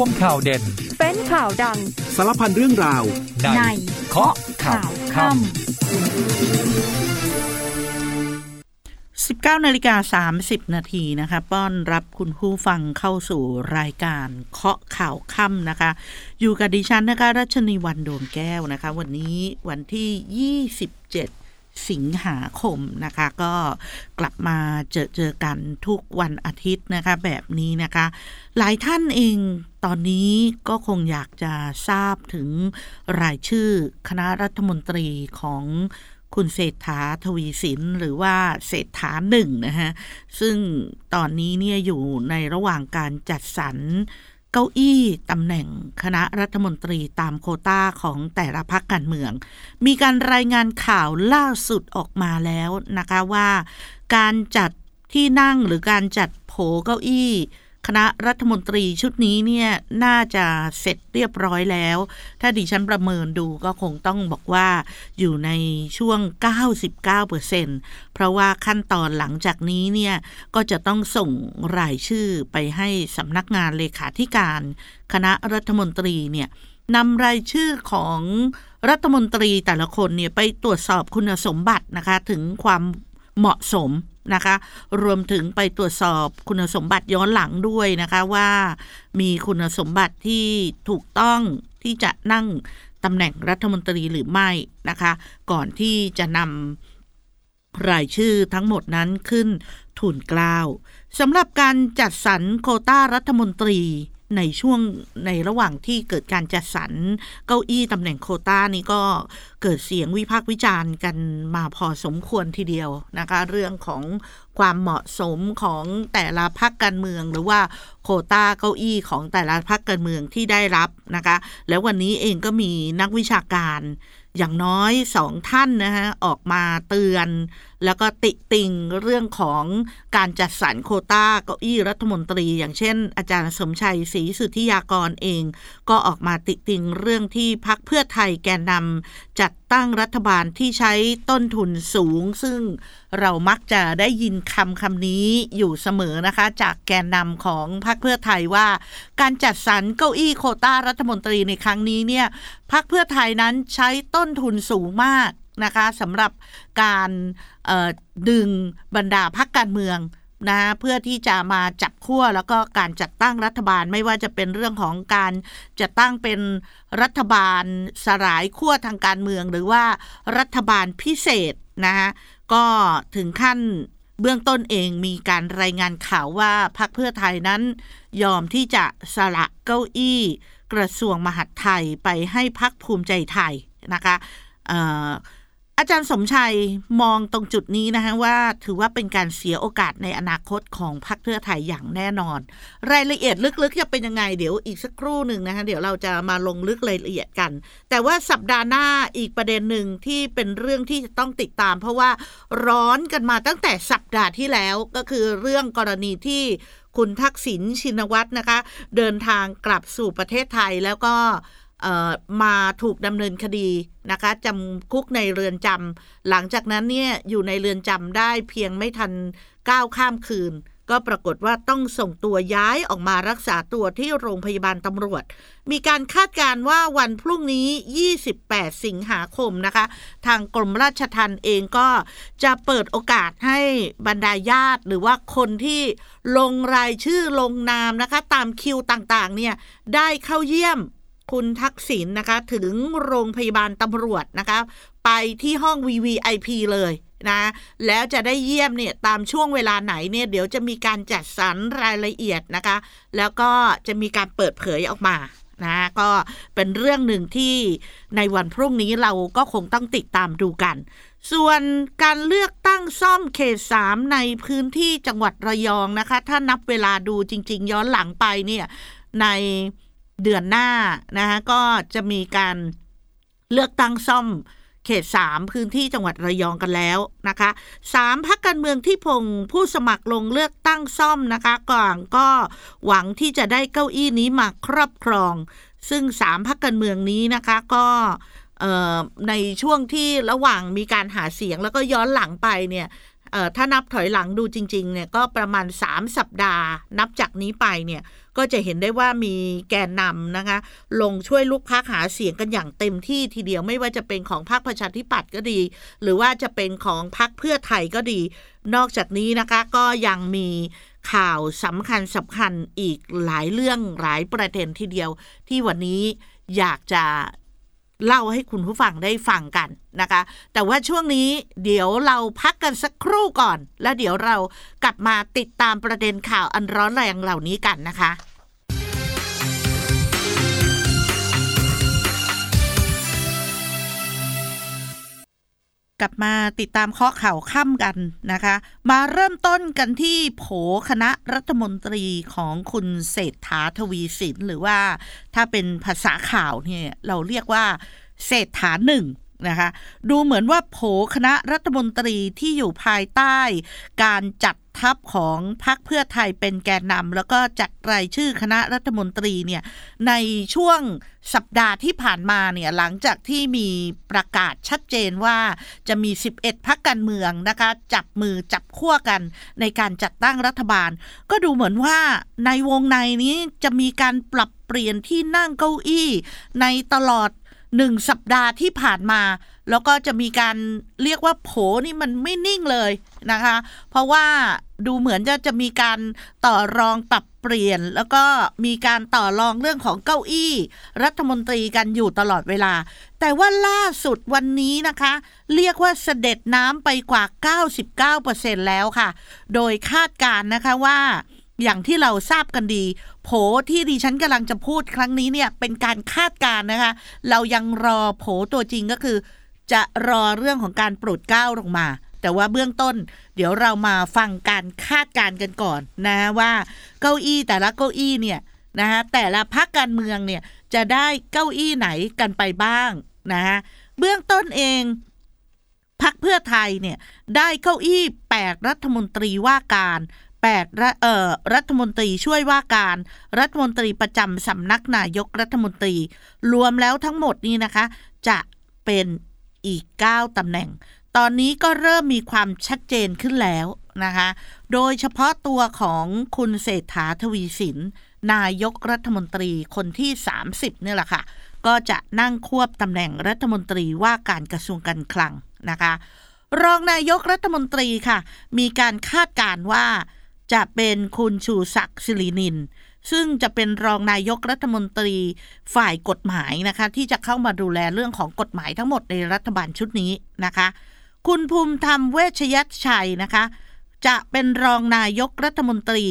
วมข่าวเด่น เป็นข่าวดัง สารพันเรื่องราว ในเคาะข่าวค่ำ19นาฬิกา30 นาทีนะคะป้อนรับคุณผู้ฟังเข้าสู่รายการเคาะข่าวค่ำนะคะ อยู่กับดิฉันนะคะรัชนีวันดวงแก้วนะคะ วันนี้วันที่ 27 สิงหาคมนะคะ ก็กลับมาเจอเจอกันทุกวันอาทิตย์นะคะ แบบนี้นะคะ หลายท่านเองตอนนี้ก็คงอยากจะทราบถึงรายชื่อคณะรัฐมนตรีของคุณเศรษฐาทวีสินหรือว่าเศรษฐาหนึ่งนะฮะ ซึ่งตอนนี้เนี่ยอยู่ในระหว่างการจัดสรร เก้าอี้ตำแหน่งคณะรัฐมนตรีตามโคต้าของแต่ละพักการเมือง มีการรายงานข่าวล่าสุดออกมาแล้วนะคะว่า การจัดที่นั่งหรือการจัดโผเก้าอี้ คณะรัฐมนตรีชุดนี้เนี่ยน่าจะเสร็จเรียบร้อยแล้ว ถ้าดิฉันประเมินดูก็คงต้องบอกว่าอยู่ในช่วง 99%เพราะว่าขั้นตอนหลังจากนี้เนี่ยก็จะต้องส่งรายชื่อไปให้สำนักงานเลขาธิการ คณะรัฐมนตรีเนี่ยนำรายชื่อของรัฐมนตรีแต่ละคนเนี่ยไปตรวจสอบคุณสมบัตินะคะ ถึงความเหมาะสม นะคะ รวมถึงไปตรวจสอบคุณสมบัติย้อนหลังด้วยนะคะว่ามีคุณสมบัติที่ถูกต้องที่จะนั่งตำแหน่งรัฐมนตรีหรือไม่นะคะ ก่อนที่จะนำรายชื่อทั้งหมดนั้นขึ้นทุนกล้าวสำหรับการจัดสรรโควต้ารัฐมนตรี ในช่วงในระหว่างที่เกิดการจัดสรรเก้าอี้ตำแหน่งโคต้านี้ก็เกิดเสียงวิพากษ์วิจารณ์กันมาพอสมควรทีเดียวนะคะ เรื่องของความเหมาะสมของแต่ละพักการเมือง หรือว่าโคต้าเก้าอี้ของแต่ละพักการเมืองที่ได้รับนะคะ แล้ววันนี้เองก็มีนักวิชาการ อย่างน้อยสองท่านนะฮะออกมาเตือน แล้วก็ติติงเรื่องของการจัดสรรโคต้าเก้าอี้รัฐมนตรี อย่างเช่น อาจารย์สมชัยศรีสุทธิยากรเอง ก็ออกมาติติงเรื่องที่พักเพื่อไทยแกนนำจัดตั้งรัฐบาลที่ใช้ต้นทุนสูง ซึ่งเรามักจะได้ยินคำคำนี้อยู่เสมอนะคะ จากแกนนำของพรรคเพื่อไทยว่า การจัดสรรเก้าอี้โคต้ารัฐมนตรีในครั้งนี้เนี่ยพรรคเพื่อไทยนั้นใช้ต้นทุนสูงมากนะคะสำหรับการดึงบรรดาพรรคการเมือง นะเพื่อที่จะมาจับขั้วแล้วก็การจัดตั้งรัฐบาลไม่ว่าจะเป็นเรื่องของการจัดตั้งเป็นรัฐบาลสลายขั้วทางการเมือง หรือว่ารัฐบาลพิเศษนะคะก็ถึงขั้นเบื้องต้นเองมีการรายงานข่าวว่าพรรคเพื่อไทยนั้น ยอมที่จะสละเก้าอี้ กระทรวงมหาดไทยไปให้พรรคภูมิใจไทยนะคะ อาจารย์สมชัยมองตรงจุดนี้นะคะว่าถือว่าเป็นการเสียโอกาสในอนาคตของพรรคเพื่อไทยอย่างแน่นอน รายละเอียดลึกๆจะเป็นยังไงเดี๋ยวอีกสักครู่หนึ่งนะคะเดี๋ยวเราจะมาลงลึกรายละเอียดกัน แต่ว่าสัปดาห์หน้าอีกประเด็นหนึ่งที่เป็นเรื่องที่จะต้องติดตาม เพราะว่าร้อนกันมาตั้งแต่สัปดาห์ที่แล้วก็คือเรื่องกรณีที่คุณทักษิณชินวัตรนะคะ เดินทางกลับสู่ประเทศไทยแล้วก็ มาถูกดำเนินคดีนะคะจำคุกในเรือนจำหลังจากนั้นเนี่ยอยู่ในเรือนจำได้เพียงไม่ทันก้าวข้ามคืน ก็ปรากฏว่าต้องส่งตัวย้ายออกมารักษาตัวที่โรงพยาบาลตำรวจ มีการคาดการณ์ว่าวันพรุ่งนี้ 28 สิงหาคมนะคะ ทางกรมราชทัณฑ์เองก็จะเปิดโอกาสให้บรรดาญาติ หรือว่าคนที่ลงรายชื่อลงนามนะคะ ตามคิวต่างๆเนี่ยได้เข้าเยี่ยม คุณทักษิณนนะคะ ถึงโรงพยาบาลตำรวจนะคะ ไปที่ห้อง VVIP เลยนะแล้วจะได้เยี่ยมเนี่ยตามช่วงเวลาไหนเนี่ยเดี๋ยวจะมีการจัดสรรรายละเอียดนะคะ แล้วก็จะมีการเปิดเผยออกมานะก็เป็นเรื่องหนึ่งที่ในวันพรุ่งนี้เราก็คงต้องติดตามดูกัน ส่วนการเลือกตั้งซ่อมเขตสามในพื้นที่จังหวัดระยองนะคะ ถ้านับเวลาดูจริง ๆ ย้อนหลังไปเนี่ยใน เดือนหน้านะคะก็จะมีการเลือกตั้งซ่อมเขตสามพื้นที่จังหวัดระยองกันแล้วนะคะสามพักการเมืองที่พงผู้สมัครลงเลือกตั้งซ่อมนะคะก่างก็หวังที่จะได้เก้าอี้นี้มาครอบครอง ซึ่งสามพักการเมืองนี้นะคะก็ในช่วงที่ระหว่างมีการหาเสียงแล้วก็ย้อนหลังไปเนี่ยถ้านับถอยหลังดูจริงๆเนี่ยก็ประมาณ 3 สัปดาห์ นับจากนี้ไปเนี่ย ก็จะเห็นได้ว่ามีแกนนำนะคะ ลงช่วยลูกพักหาเสียงกันอย่างเต็มที่ทีเดียวไม่ว่าจะเป็นของพรรคประชาธิปัตย์ก็ดี หรือว่าจะเป็นของพรรคเพื่อไทยก็ดี นอกจากนี้นะคะก็ยังมีข่าวสำคัญสำคัญอีกหลายเรื่องหลายประเด็นทีเดียว ที่วันนี้อยากจะ เล่าให้คุณผู้ฟังได้ฟังกันนะคะ แต่ว่าช่วงนี้เดี๋ยวเราพักกันสักครู่ก่อน แล้วเดี๋ยวเรากลับมาติดตามประเด็นข่าวอันร้อนแรงเหล่านี้กันนะคะ กลับมาติดตามข้อข่าวค่ำกันนะคะ มาเริ่มต้นกันที่โผคณะรัฐมนตรีของคุณเศรษฐาทวีสิน หรือว่าถ้าเป็นภาษาข่าวเนี่ยเราเรียกว่าเศรษฐาหนึ่ง นะคะ ดูเหมือนว่าโผคณะรัฐมนตรีที่อยู่ภายใต้ การจัดทัพของพรรคเพื่อไทยเป็นแกนนำแล้วก็จัดรายชื่อคณะรัฐมนตรีเนี่ยในช่วงสัปดาห์ที่ผ่านมาเนี่ยหลังจากที่มีประกาศชัดเจนว่าจะมี 11พักการเมืองนะคะ จับมือจับขั้วกันในการจัดตั้งรัฐบาล ก็ดูเหมือนว่าในวงในนี้จะมีการปรับเปลี่ยนที่นั่งเก้าอี้ในตลอด หนึ่งสัปดาห์ที่ผ่านมา แล้วก็จะมีการเรียกว่าโผนี่มันไม่นิ่งเลยนะคะ เพราะว่าดูเหมือนจะจะมีการต่อรองปรับเปลี่ยน แล้วก็มีการต่อรองเรื่องของเก้าอี้ รัฐมนตรีกันอยู่ตลอดเวลา แต่ว่าล่าสุดวันนี้นะคะ เรียกว่าเสด็จน้ำไปกว่า 99%แล้วค่ะ โดยคาดการนะคะว่า อย่างที่เราทราบกันดี โผที่ดิฉันกำลังจะพูดครั้งนี้เนี่ยเป็นการคาดการนะคะ เรายังรอโผตัวจริงก็คือ จะรอเรื่องของการโปรดเกล้าลงมา แต่ว่าเบื้องต้น เดี๋ยวเรามาฟังการคาดการกันก่อนนะว่าเก้าอี้แต่ละเก้าอี้เนี่ยนะคะแต่ละพักการเมืองเนี่ยจะได้เก้าอี้ไหนกันไปบ้างนะเบื้องต้นเองพักเพื่อไทยเนี่ยได้เก้าอี้ 8 รัฐมนตรีว่าการ 8รัฐเอ่อรัฐมนตรีช่วยว่าการรัฐมนตรีประจำสำนักนายกรัฐมนตรี รวมแล้วทั้งหมดนี้นะคะ จะเป็นอีก 9ตำแหน่ง ตอนนี้ก็เริ่มมีความชัดเจนขึ้นแล้วนะคะ โดยเฉพาะตัวของคุณเศรษฐาทวีสิน นายกรัฐมนตรีคนที่ 30นี่ยแหละค่ะ ก็จะนั่งควบตำแหน่งรัฐมนตรีว่าการกระทรวงการคลังนะคะ รองนายกรัฐมนตรีค่ะ มีการคาดการว่า จะเป็นคุณชูศักดิ์ศิรินิน ซึ่งจะเป็นรองนายกรัฐมนตรีฝ่ายกฎหมายนะคะ ที่จะเข้ามาดูแลเรื่องของกฎหมายทั้งหมดในรัฐบาลชุดนี้นะคะ คุณภูมิธรรมเวชยชัยนะคะ จะเป็นรองนายกรัฐมนตรี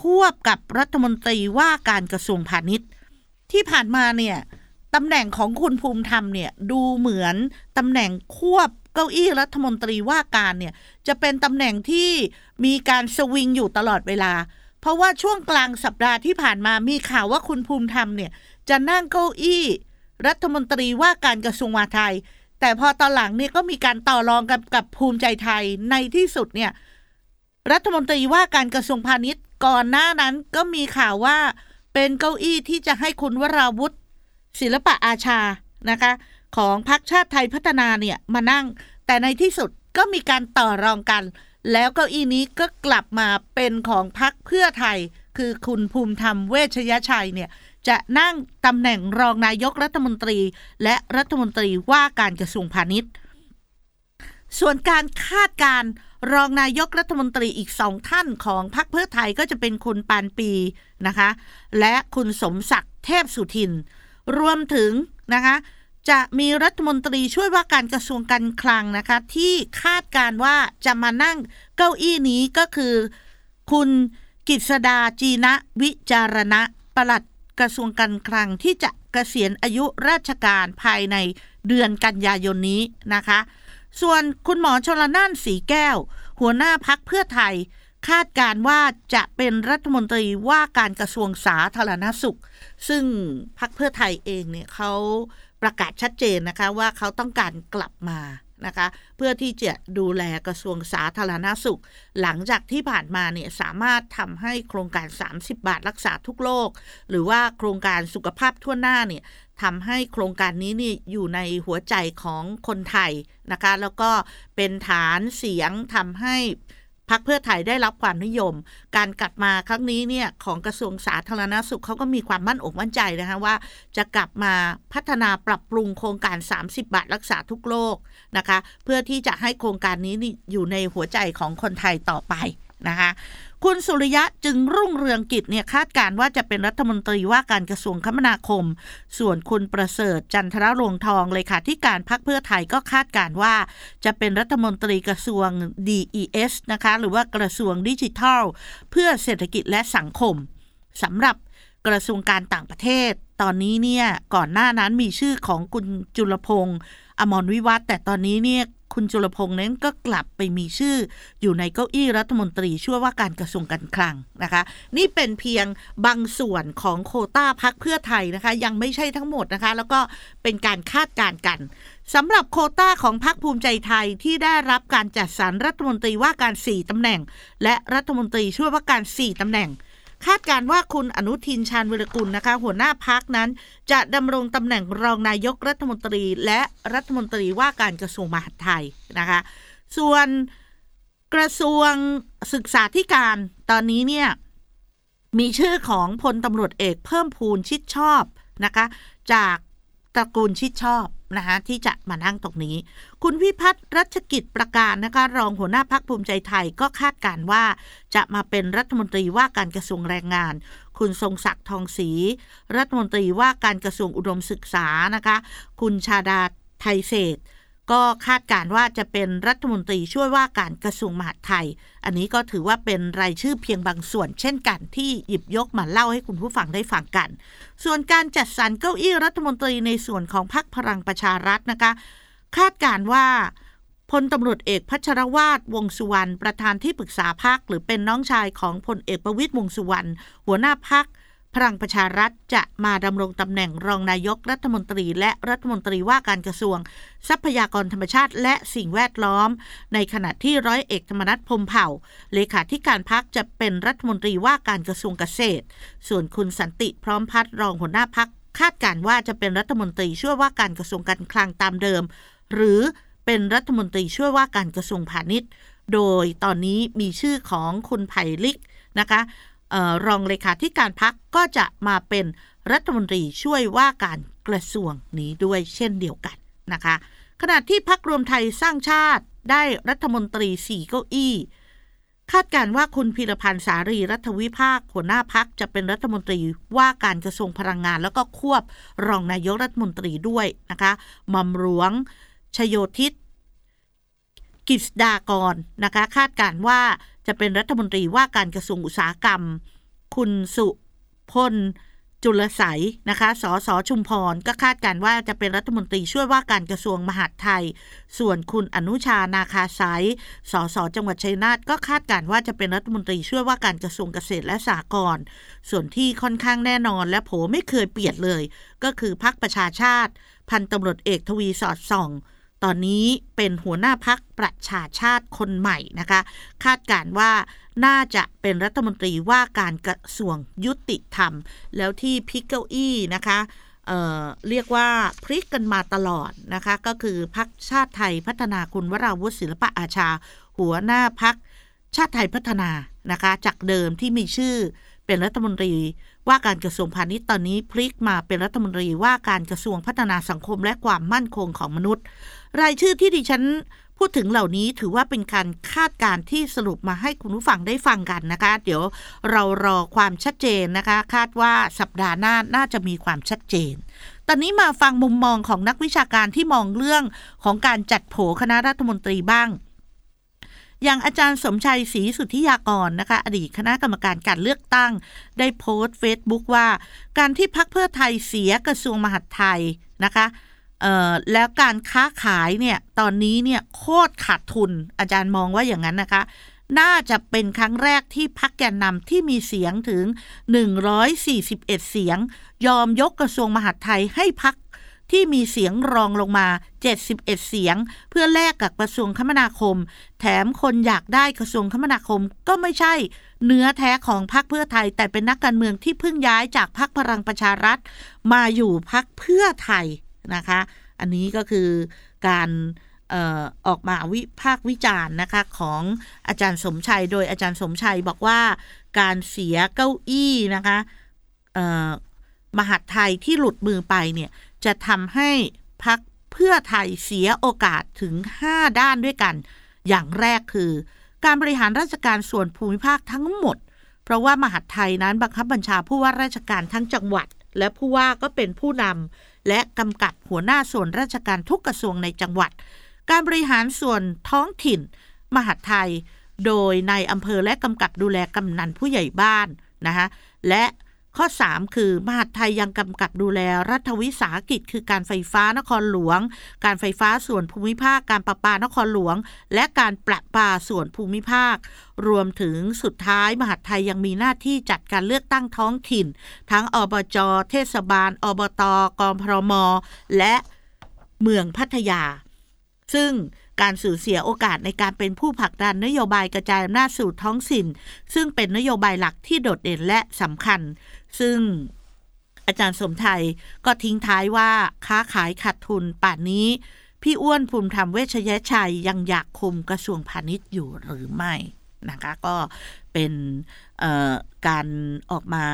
ควบกับรัฐมนตรีว่าการกระทรวงพาณิชย์ ที่ผ่านมาเนี่ยตำแหน่งของคุณภูมิธรรมเนี่ยดูเหมือนตำแหน่งควบ เก้าอี้รัฐมนตรีว่าการเนี่ยจะเป็นตำแหน่งที่มีการสวิงอยู่ตลอดเวลา เพราะว่าช่วงกลางสัปดาห์ที่ผ่านมามีข่าวว่าคุณภูมิธรรมเนี่ยจะนั่งเก้าอี้ รัฐมนตรีว่าการกระทรวงมหาดไทย แต่พอตอนหลังเนี่ยก็มีการต่อรองกับกับภูมิใจไทยในที่สุดเนี่ยรัฐมนตรีว่าการกระทรวงพาณิชย์ก่อนหน้านั้นก็มีข่าวว่าเป็นเก้าอี้ที่จะให้คุณวราวุฒิศิลปะอาชานะคะ ของพรรคชาติไทยพัฒนาเนี่ยมานั่ง แต่ในที่สุดก็มีการต่อรองกัน แล้วเก้าอี้นี้ก็กลับมาเป็นของพรรคเพื่อไทย คือคุณภูมิธรรมเวชยชัยเนี่ยจะนั่งตำแหน่งรองนายกรัฐมนตรี และรัฐมนตรีว่าการกระทรวงพาณิชย์ ส่วนการคาดการรองนายกรัฐมนตรีอีกสองท่านของพรรคเพื่อไทยก็จะเป็นคุณปานปีนะคะ และคุณสมศักดิ์เทพสุทิน รวมถึงนะคะ จะมีรัฐมนตรีช่วยว่าการกระทรวงการคลังนะคะ ที่คาดการว่าจะมานั่งเก้าอี้นี้ก็คือ คุณกิษดาจีนะวิจารณะปลัดกระทรวงการคลังที่จะเกษียณอายุราชการภายในเดือนกันยายนนี้นะคะ ส่วนคุณหมอชลน่านสีแก้ว หัวหน้าพักเพื่อไทย คาดการว่าจะเป็นรัฐมนตรีว่าการกระทรวงสาธารณสุข ซึ่งพักเพื่อไทยเองเนี่ยเขา ประกาศชัดเจนนะคะว่าเขาต้องการกลับมานะคะเพื่อที่จะดูแลกระทรวงสาธารณาสุข หลังจากที่ผ่านมาเนี่ยสามารถทำให้โครงการ 30 บาทรักษาทุกโรคหรือว่าโครงการสุขภาพทั่วหน้าเนี่ยทำให้โครงการนี้นี่อยู่ในหัวใจของคนไทยนะคะแล้วก็เป็นฐานเสียงทำให้ พักเพื่อไทยได้รับความนิยม การกลับมาครั้งนี้เนี่ยของกระทรวงสาธารณาสุขเขาก็มีความมั่นอกมั่นใจนะคะว่า จะกลับมาพัฒนาปรับปรุงโครงการ 30 บาทรักษาทุกโรคนะคะ เพื่อที่จะให้โครงการนี้อยู่ในหัวใจของคนไทยต่อไปนะคะ คุณสุริยะจึงรุ่งเรืองกิจเนี่ยคาดการว่าจะเป็นรัฐมนตรีว่าการกระทรวงคมนาคม ส่วนคุณประเสริฐจันทรรวงทองเลยค่ะที่การพักเพื่อไทยก็คาดการว่า จะเป็นรัฐมนตรีกระทรวง DES นะคะหรือว่ากระทรวงดิจิทัล เพื่อเศรษฐกิจและสังคมสำหรับกระทรวงการต่างประเทศ ตอนนี้เนี่ยก่อนหน้านั้นมีชื่อของคุณจุลพงศ์อมรวิวัฒแต่ตอนนี้เนี่ย คุณจุลพงษ์นั้นก็กลับไปมีชื่อ อยู่ในเก้าอี้รัฐมนตรีช่วยว่าการกระทรวงการคลังนะคะ นี่เป็นเพียงบางส่วนของโคต้าพักเพื่อไทยนะคะ ยังไม่ใช่ทั้งหมดนะคะ แล้วก็เป็นการคาดการณ์กันสำหรับโคต้าของพรรคภูมิใจไทยที่ได้รับการจัดสรรรัฐมนตรีว่าการ 4ตำแหน่ง และรัฐมนตรีช่วยว่าการ 4ตำแหน่ง คาดการว่าคุณอนุทินชาญวิรกุลนะคะ หัวหน้าพักนั้น จะดำรงตำแหน่งรองนายกรัฐมนตรีและรัฐมนตรีว่าการกระทรวงมหาดไทยนะคะ ส่วนกระทรวงศึกษาธิการตอนนี้เนี่ยมีชื่อของพลตำรวจเอกเพิ่มพูนชิดชอบนะคะ จากตระกูลชิดชอบ นะคะที่จะมานั่งตรงนี้ คุณวิพัฒน์รัชกิจประการนะคะรองหัวหน้าพักภูมิใจไทยก็คาดการว่า จะมาเป็นรัฐมนตรีว่าการกระทรวงแรงงาน คุณทรงศักดิ์ทองศรีรัฐมนตรีว่าการกระทรวงอุดมศึกษานะคะ คุณชาดาไทยเศษ ก็คาดการว่าจะเป็นรัฐมนตรีช่วยว่าการกระทรวงมหาดไทย อันนี้ก็ถือว่าเป็นรายชื่อเพียงบางส่วน เช่นกันที่หยิบยกมาเล่าให้คุณผู้ฟังได้ฟังกัน ส่วนการจัดสรรเก้าอี้รัฐมนตรีในส่วนของพรรคพลังประชารัฐนะคะ คาดการว่าพลตำรวจเอกพัชรวาทวงสุวรรณประธานที่ปรึกษาพักหรือเป็นน้องชายของพลเอกประวิตยวงสุวรรณหัวหน้าพัก พลังประชารัฐจะมาดำรงตำแหน่งรองนายกรัฐมนตรี และรัฐมนตรีว่าการกระทรวง ทรัพยากรธรรมชาติ และสิ่งแวดล้อม ในขณะที่ร้อยเอกธรรมนัฐพมเผ่า เลขาธิการพักจะเป็นรัฐมนตรีว่าการกระทรวงเกษตร ส่วนคุณสันติพร้อมพัฒรองหัวหน้าพักคาดการว่าจะเป็นรัฐมนตรีช่วยว่าการกระทรวงการคลังตามเดิม หรือเป็นรัฐมนตรีช่วยว่าการกระทรวงพาณิชย์ โดยตอนนี้มีชื่อของคุณไผ่ลิกนะคะ รองเลขาธิการพักก็จะมาเป็นรัฐมนตรีช่วยว่าการกระทรวงนี้ด้วยเช่นเดียวกันนะคะ ขณะที่พักรวมไทยสร้างชาติได้รัฐมนตรีสี่เก้าอี้ คาดการว่าคุณพิรพันธ์สารีรัฐวิภาคหัวหน้าพักจะเป็นรัฐมนตรีว่าการกระทรวงพลังงาน แล้วก็ควบรองนายกรัฐมนตรีด้วยนะคะมัมหลวง ชโยทิศ กิษดากรนะคะ คาดการว่าจะเป็นรัฐมนตรีว่าการกระทรวงอุตสาหกรรม คุณสุพลจุลใสนะคะสสชุมพรก็คาดการว่าจะเป็นรัฐมนตรีช่วยว่าการกระทรวงมหาดไทย ส่วนคุณอนุชานาคาไซสสจังหวัดชัยนาทก็คาดการว่าจะเป็นรัฐมนตรีช่วยว่าการกระทรวงเกษตรและสหกรณ์ส่วนที่ค่อนข้างแน่นอนและโผไม่เคยเปลี่ยนเลย ก็คือพักประชาชาติ พันตำรวจเอกทวีสอดส่อง ตอนนี้เป็นหัวหน้าพักประชาชาติคนใหม่นะคะ คาดการว่าน่าจะเป็นรัฐมนตรีว่าการกระทรวงยุติธรรม แล้วที่พิกเก้าอี้นะคะเเรียกว่าพลิกกันมาตลอดนะคะ ก็คือพักชาติไทยพัฒนาคุณวราวุฒิศิลปะอาชา หัวหน้าพักชาติไทยพัฒนานะคะ จากเดิมที่มีชื่อเป็นรัฐมนตรี ว่าการกระทรวงพาณิชย์ตอนนี้พลิกมาเป็นรัฐมนตรีว่าการกระทรวงพัฒนาสังคมและความมั่นคงของมนุษย์ รายชื่อที่ดิฉันพูดถึงเหล่านี้ถือว่าเป็นการคาดการที่สรุปมาให้คุณผู้ฟังได้ฟังกันนะคะ เดี๋ยวเรารอความชัดเจนนะคะ คาดว่าสัปดาห์หน้าน่าจะมีความชัดเจน ตอนนี้มาฟังมุมมองของนักวิชาการที่มองเรื่องของการจัดโผคณะรัฐมนตรีบ้าง อย่างอาจารย์สมชัยศรีสุทธิยากรนะคะ อดีตคณะกรรมการการเลือกตั้ง ได้โพสต์เฟซบุ๊กว่า การที่พักเพื่อไทยเสียกระทรวงมหาดไทยนะคะแล้วการค้าขายเนี่ยตอนนี้เนี่ยโคตรขาดทุนอาจารย์มองว่าอย่างนั้นนะคะ น่าจะเป็นครั้งแรกที่พักแกนนำที่มีเสียงถึง 141 เสียง ยอมยกกระทรวงมหาดไทยให้พัก ที่มีเสียงรองลงมา 71 เสียง เพื่อแลกกับกระทรวงคมนาคม แถมคนอยากได้กระทรวงคมนาคมก็ไม่ใช่ เนื้อแท้ของพรรคเพื่อไทย แต่เป็นนักการเมืองที่เพิ่งย้ายจากพรรคพลังประชารัฐ มาอยู่พรรคเพื่อไทยนะคะ อันนี้ก็คือการออกมาวิพากษ์วิจารณ์นะคะของอาจารย์สมชัย โดยอาจารย์สมชัยบอกว่าการเสียเก้าอี้นะคะมหาดไทยที่หลุดมือไปเนี่ย จะทำให้พักเพื่อไทยเสียโอกาสถึง 5 ด้านด้วยกัน อย่างแรกคือ การบริหารราชการส่วนภูมิภาคทั้งหมด เพราะว่ามหาดไทยนั้นบังคับบัญชาผู้ว่าราชการทั้งจังหวัด และผู้ว่าก็เป็นผู้นำและกำกับหัวหน้าส่วนราชการทุกกระทรวงในจังหวัด การบริหารส่วนท้องถิ่น มหาดไทย โดยในอำเภอและกำกับดูแลกำนันผู้ใหญ่บ้านนะคะและ ข้อ 3 คือมหาดไทยยังกำกับดูแลรัฐวิสาหกิจ คือการไฟฟ้านครหลวง การไฟฟ้าส่วนภูมิภาค การประปานครหลวง และการประปาส่วนภูมิภาค รวมถึงสุดท้ายมหาดไทยยังมีหน้าที่จัดการเลือกตั้งท้องถิ่น ทั้งอบจ เทศบาล อบตกพรม และเมืองพัทยา ซึ่งการสูญเสียโอกาสในการเป็นผู้ผลักดันนโยบายกระจายอำนาจสู่ท้องถิ่น ซึ่งเป็นนโยบายหลักที่โดดเด่นและสำคัญ ซึ่งอาจารย์สมไทยก็ทิ้งท้ายว่าค้าขายขาดทุนป่านนี้ พี่อ้วนภูมิธรรมเวชยชัยยังอยากคุมกระทรวงพาณิชย์อยู่หรือไม่นะคะก็เป็นการออกมา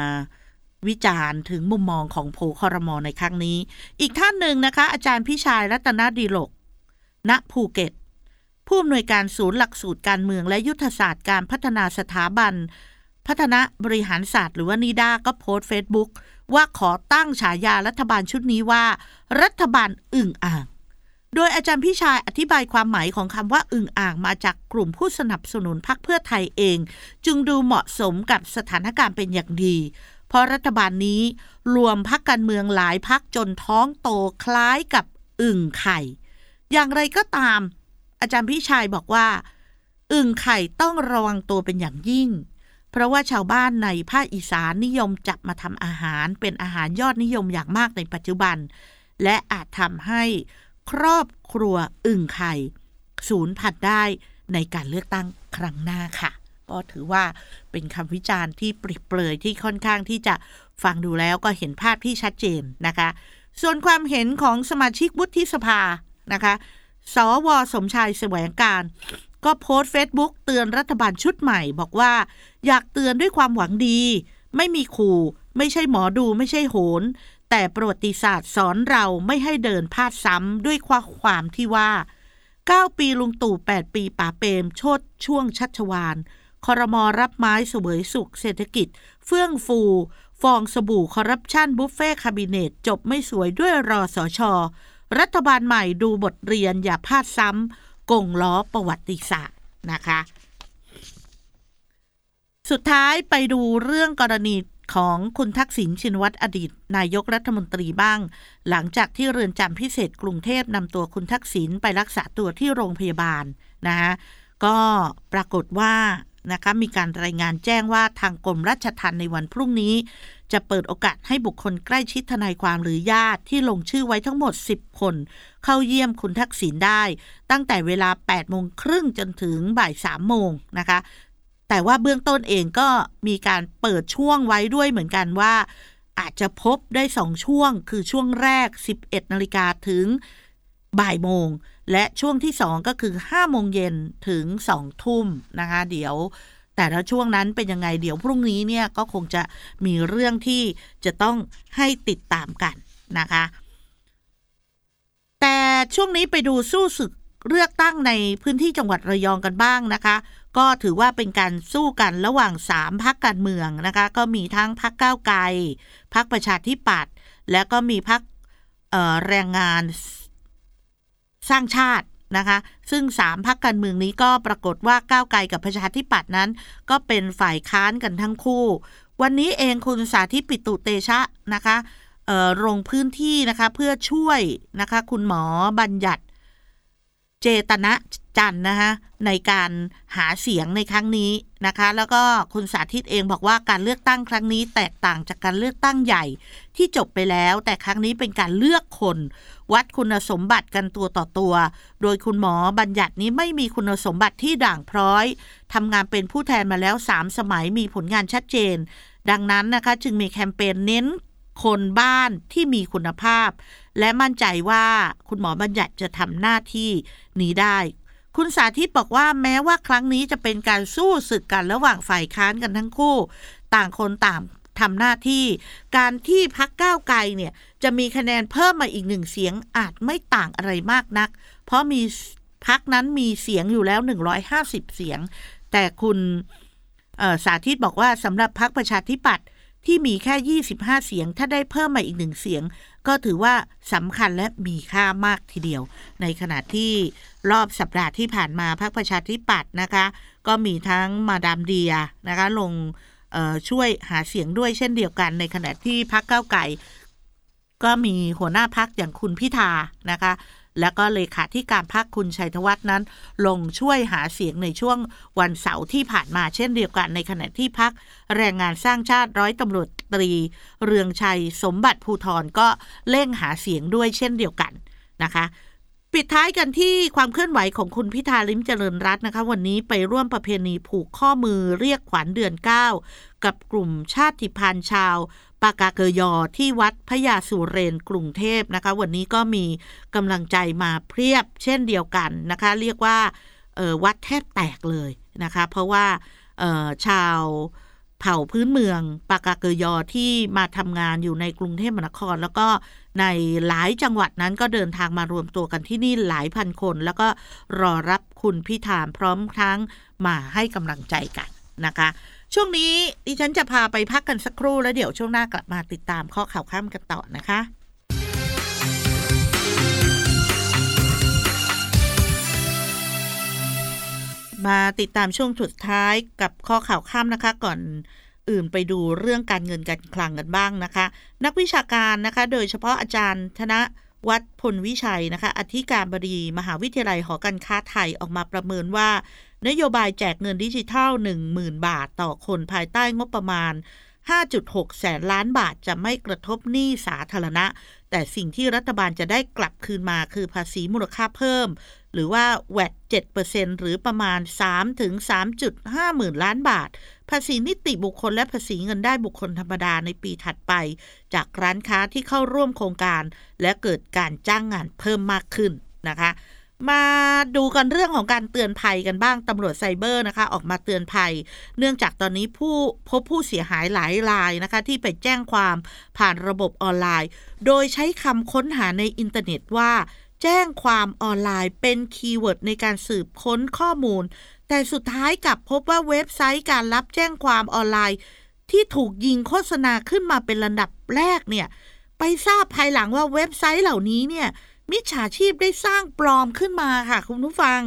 วิจารณ์ถึงมุมมองของโพคอรมอในครั้งนี้ อีกท่านหนึ่งนะคะ อาจารย์พิชัยรัตนดีโลก ณภูเก็ต ผู้อำนวยการศูนย์หลักสูตรการเมืองและยุทธศาสตร์การพัฒนาสถาบัน พัฒนาบริหารศาสตร์หรือว่านิด้าก็โพสต์เฟซบุ๊กว่าขอตั้งฉายารัฐบาลชุดนี้ว่า รัฐบาลอึ่งอ่าง โดยอาจารย์พิชัยอธิบายความหมายของคำว่าอึ่งอ่างมาจากกลุ่มผู้สนับสนุนพรรคเพื่อไทยเอง จึงดูเหมาะสมกับสถานการณ์เป็นอย่างดี เพราะรัฐบาลนี้รวมพรรคการเมืองหลายพรรคจนท้องโตคล้ายกับอึ่งไข่ อย่างไรก็ตาม อาจารย์พี่ชายบอกว่า อึ่งไข่ต้องระวังตัวเป็นอย่างยิ่ง เพราะว่าชาวบ้านในภาคอีสานนิยมจับมาทำอาหารเป็นอาหารยอดนิยมอย่างมากในปัจจุบัน และอาจทำให้ครอบครัวอึ่งไข่สูญพันธุ์ได้ในการเลือกตั้งครั้งหน้าค่ะ ก็ถือว่าเป็นคำวิจารณ์ที่เปรียบเปรยที่ค่อนข้างที่จะฟังดูแล้วก็เห็นภาพที่ชัดเจนนะคะ ส่วนความเห็นของสมาชิกวุฒิสภานะคะ สวสมชายแสวงการ ก็โพสต์เฟซบุ๊กเตือนรัฐบาลชุดใหม่ บอกว่า อยากเตือนด้วยความหวังดี ไม่มีขู่ ไม่ใช่หมอดูไม่ใช่โหร แต่ประวัติศาสตร์สอนเราไม่ให้เดินพลาดซ้ำด้วยความความที่ว่า 9 ปีลุงตู่ 8 ปีป๋าเปรมโชติช่วงชัชวาล ครม.รับไม้เสวยสุขเศรษฐกิจ เฟื่องฟู ฟองสบู่คอร์รัปชัน buffet cabinet จบไม่สวยด้วยรอสอชอรัฐบาลใหม่ดูบทเรียนอย่าพลาดซ้ำ กงล้อประวัติศาสตร์นะคะ สุดท้ายไปดูเรื่องกรณีของคุณทักษิณชินวัตรอดีต นายกรัฐมนตรีบ้าง หลังจากที่เรือนจำพิเศษกรุงเทพนำตัวคุณทักษิณไปรักษาตัวที่โรงพยาบาลนะคะก็ปรากฏว่า นะคะมีการรายงานแจ้งว่าทางกรมราชทัณฑ์ในวันพรุ่งนี้ จะเปิดโอกาสให้บุคคลใกล้ชิดทนายความหรือญาติที่ลงชื่อไว้ทั้งหมด 10 คน เข้าเยี่ยมคุณทักษิณได้ ตั้งแต่เวลา8โมงครึ่งจนถึงบ่าย3โมงนะคะแต่ว่าเบื้องต้นเองก็มีการเปิดช่วงไว้ด้วยเหมือนกันว่าอาจจะพบได้สองช่วง คือช่วงแรก 11 นาฬิกาถึง บ่ายโมง และช่วงที่สองก็คือ5โมงเย็นถึง2ทุ่มนะคะ เดี๋ยวแต่ละช่วงนั้นเป็นยังไงเดี๋ยวพรุ่งนี้เนี่ยก็คงจะมีเรื่องที่จะต้องให้ติดตามกันนะคะ แต่ช่วงนี้ไปดูสู้ศึกเลือกตั้งในพื้นที่จังหวัดระยองกันบ้างนะคะ ก็ถือว่าเป็นการสู้กันระหว่าง 3พักการเมืองนะคะ ก็มีทั้งพักก้าวไกลพักประชาธิปัตย์และก็มีพักแรงงาน สร้างชาตินะคะ ซึ่ง 3พักการเมืองนี้ก็ปรากฏว่าก้าวไกลกับประชาธิปัตย์นั้น ก็เป็นฝ่ายค้านกันทั้งคู่ วันนี้เองคุณสาธิตปิตุเตชะนะคะลงพื้นที่นะคะเพื่อช่วยนะคะคุณหมอบัญญัติ เจตนะ จันนะคะในการหาเสียงในครั้งนี้นะคะ แล้วก็คุณสาธิตเองบอกว่าการเลือกตั้งครั้งนี้ แตกต่างจากการเลือกตั้งใหญ่ที่จบไปแล้ว แต่ครั้งนี้เป็นการเลือกคน วัดคุณสมบัติกันตัวต่อตัว โดยคุณหมอบัญญัตินี้ไม่มีคุณสมบัติที่ด่างพร้อยทำงานเป็นผู้แทนมาแล้ว 3 สมัยมีผลงานชัดเจน ดังนั้นนะคะจึงมีแคมเปญเน้นคนบ้านที่มีคุณภาพ และมั่นใจว่าคุณหมอบัญญัติจะทำหน้าที่นี้ได้ คุณสาธิตบอกว่าแม้ว่าครั้งนี้จะเป็นการสู้ศึกกันระหว่างฝ่ายค้านกันทั้งคู่ ต่างคนต่างทำหน้าที่ การที่พักก้าวไกลเนี่ยจะมีคะแนนเพิ่มมาอีกหนึ่งเสียงอาจไม่ต่างอะไรมากนัก เพราะมีพักนั้นมีเสียงอยู่แล้ว 150 เสียง แต่คุณสาธิตบอกว่าสำหรับพักประชาธิปัตย์ที่มีแค่ 25 เสียง ถ้าได้เพิ่มมาอีกหนึ่งเสียง ก็ถือว่าสำคัญและมีค่ามากทีเดียว ในขณะที่รอบสัปดาห์ที่ผ่านมาพรรคประชาธิปัตย์นะคะ ก็มีทั้งมาดามเดียนะคะลงช่วยหาเสียงด้วยเช่นเดียวกัน ในขณะที่พรรคก้าไก่ ก็มีหัวหน้าพักอย่างคุณพิธานะคะ แล้วก็เลขาธิการพรรคคุณชัยธวัฒน์นั้น ลงช่วยหาเสียงในช่วงวันเสาร์ที่ผ่านมาเช่นเดียวกันในขณะที่พักแรงงานสร้างชาติร้อยตำรวจตรี เรืองชัยสมบัติภูทรก็เร่งหาเสียงด้วยเช่นเดียวกันนะคะปิดท้ายกันที่ความเคลื่อนไหวของคุณพิธาลิมเจริญรัตน์นะคะ วันนี้ไปร่วมประเพณีผูกข้อมือเรียกขวัญเดือน 9 กับกลุ่มชาติพันธุ์ชาวปากาเกยอที่วัดพญาสุเรนกรุงเทพนะคะ วันนี้ก็มีกำลังใจมาเพียบเช่นเดียวกันนะคะ เรียกว่าวัดแทบแตกเลยนะคะ เพราะว่าชาวเผ่าพื้นเมืองปากาเกยอที่มาทำงานอยู่ในกรุงเทพมหานคร แล้วก็ในหลายจังหวัดนั้นก็เดินทางมารวมตัวกันที่นี่หลายพันคน แล้วก็รอรับคุณพิธามพร้อมทั้งมาให้กำลังใจกันนะคะ ช่วงนี้ดิฉันจะพาไปพักกันสักครู่แล้วเดี๋ยวช่วงหน้ากลับมาติดตามข้อข่าวข้ามกันต่อนะคะมาติดตามช่วงสุดท้ายกับข้อข่าวข้ามนะคะก่อนอื่นไปดูเรื่องการเงินการคลังกันบ้างนะคะ นักวิชาการนะคะ โดยเฉพาะอาจารย์ธนวัดพลวิชัยนะคะ อธิการบดี มหาวิทยาลัยหอการค้าไทยออกมาประเมินว่า นโยบายแจกเงินดิจิทัล 10,000 บาทต่อคนภายใต้งบประมาณ 5.6 แสนล้านบาทจะไม่กระทบหนี้สาธารณะ แต่สิ่งที่รัฐบาลจะได้กลับคืนมาคือภาษีมูลค่าเพิ่ม หรือว่าแวด7%หรือประมาณ3ถึง3.5 หมื่นล้านบาท ภาษีนิติบุคคลและภาษีเงินได้บุคคลธรรมดาในปีถัดไป จากร้านค้าที่เข้าร่วมโครงการ และเกิดการจ้างงานเพิ่มมากขึ้นนะคะ มาดูกันเรื่องของการเตือนภัยกันบ้างตำรวจไซเบอร์นะคะ ออกมาเตือนภัย เนื่องจากตอนนี้ผู้พบผู้เสียหายหลายรายนะคะ ที่ไปแจ้งความผ่านระบบออนไลน์ โดยใช้คำค้นหาในอินเทอร์เน็ตว่า แจ้งความออนไลน์เป็น keyword ในการสืบค้นข้อมูล แต่สุดท้ายกลับพบว่าเว็บไซต์การรับแจ้งความออนไลน์ ที่ถูกยิงโฆษณาขึ้นมาเป็นระดับแรกเนี่ยไปทราบภายหลังว่าเว็บไซต์เหล่านี้เนี่ย มิจฉาชีพได้สร้างปลอมขึ้นมาค่ะคุณผู้ฟัง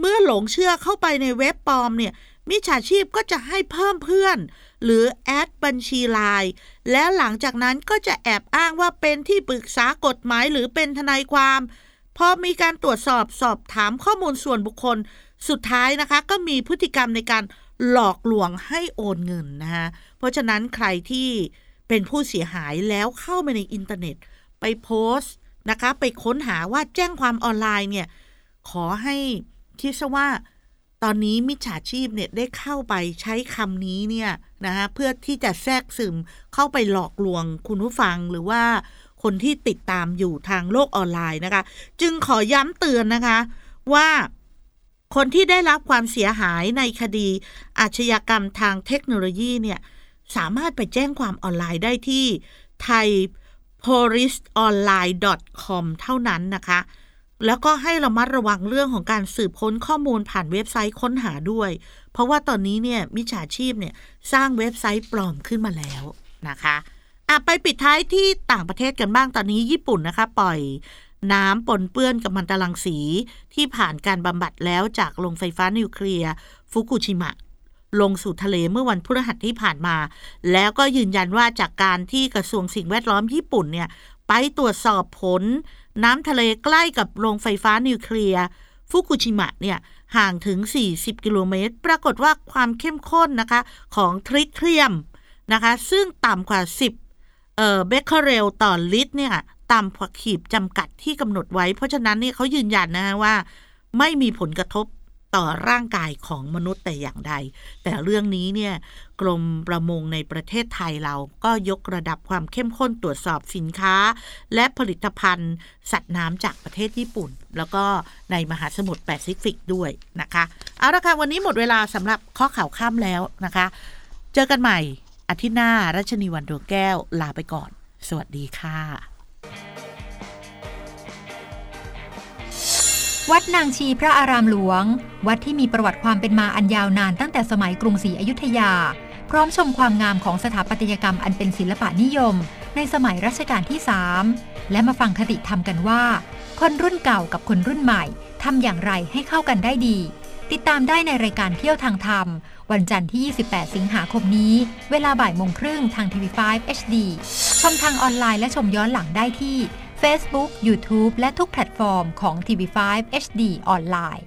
เมื่อหลงเชื่อเข้าไปในเว็บปลอมเนี่ยมิจฉาชีพก็จะให้เพิ่มเพื่อน หรือ add บัญชีไลน์แล้วหลังจากนั้นก็จะแอบอ้างว่าเป็นที่ปรึกษากฎหมายหรือเป็นทนายความพอมีการตรวจสอบสอบถามข้อมูลส่วนบุคคล สุดท้ายนะคะ ก็มีพฤติกรรมในการหลอกลวงให้โอนเงินนะคะเพราะฉะนั้นใครที่เป็นผู้เสียหายแล้วเข้าไปในอินเทอร์เน็ต ไปโพสต์ นะคะ ไปค้นหาว่าแจ้งความออนไลน์เนี่ย ขอให้คิดซะว่า ตอนนี้มิจฉาชีพเนี่ยได้เข้าไปใช้คำนี้เนี่ยนะคะเพื่อที่จะแทรกซึมเข้าไปหลอกลวงคุณผู้ฟังหรือว่าคนที่ติดตามอยู่ทางโลกออนไลน์นะคะ จึงขอย้ำเตือนนะคะว่าคนที่ได้รับความเสียหายในคดีอาชญากรรมทางเทคโนโลยีเนี่ยสามารถไปแจ้งความออนไลน์ได้ที่ไทย policeonline.com เท่านั้นนะคะ แล้วก็ให้ระมัดระวังเรื่องของการสืบค้นข้อมูลผ่านเว็บไซต์ค้นหาด้วย เพราะว่าตอนนี้เนี่ยมิจฉาชีพเนี่ยสร้างเว็บไซต์ปลอมขึ้นมาแล้วนะคะอะไปปิดท้ายที่ต่างประเทศกันบ้างตอนนี้ญี่ปุ่นนะคะ ปล่อยน้ำปนเปื้อนกับมันตรังสีที่ผ่านการบำบัดแล้วจากโรงไฟฟ้านิวเคลียร์ฟุกุชิมะ ลงสู่ทะเลเมื่อวันพฤหัสที่ผ่านมา แล้วก็ยืนยันว่าจากการที่กระทรวงสิ่งแวดล้อมญี่ปุ่นเนี่ยไปตรวจสอบผล น้ำทะเลใกล้กับโรงไฟฟ้านิวเคลียร์ฟุกุชิมะเนี่ยห่างถึง 40 กิโลเมตร ปรากฏว่าความเข้มข้นนะคะของทริเทียมนะคะซึ่งต่ำกว่า 10เอ่อเบกเคอเรลต่อลิตรเนี่ยต่ำกว่าขีดจำกัดที่กำหนดไว้ เพราะฉะนั้นเนี่ยเขายืนยันนะว่าไม่มีผลกระทบ ต่อร่างกายของมนุษย์แต่อย่างใด แต่เรื่องนี้เนี่ยกรมประมงในประเทศไทยเราก็ยกระดับความเข้มข้นตรวจสอบสินค้า และผลิตภัณฑ์ สัตว์น้ำจากประเทศญี่ปุ่น แล้วก็ในมหาสมุทรแปซิฟิกด้วยนะคะ เอาละค่ะวันนี้หมดเวลาสำหรับข้อข่าวข้ามแล้วนะคะ เจอกันใหม่อาทิตย์หน้ารัชนีวันดวงแก้วลาไปก่อน สวัสดีค่ะ วัดนางชีพระอารามหลวง วัดที่มีประวัติความเป็นมาอันยาวนานตั้งแต่สมัยกรุงศรีอยุธยา พร้อมชมความงามของสถาปัตยกรรมอันเป็นศิลปะนิยม ในสมัยรัชกาลที่ 3 และมาฟังคติธรรมกันว่า คนรุ่นเก่ากับคนรุ่นใหม่ทำอย่างไรให้เข้ากันได้ดี ติดตามได้ในรายการเที่ยวทางธรรม วันจันทร์ที่ 28 สิงหาคมนี้ เวลาบ่ายโมงครึ่งทางทีวี5 HD ชมทางออนไลน์และชมย้อนหลังได้ที่ Facebook YouTube และทุกแพลตฟอร์มของ TV5 HD ออนไลน์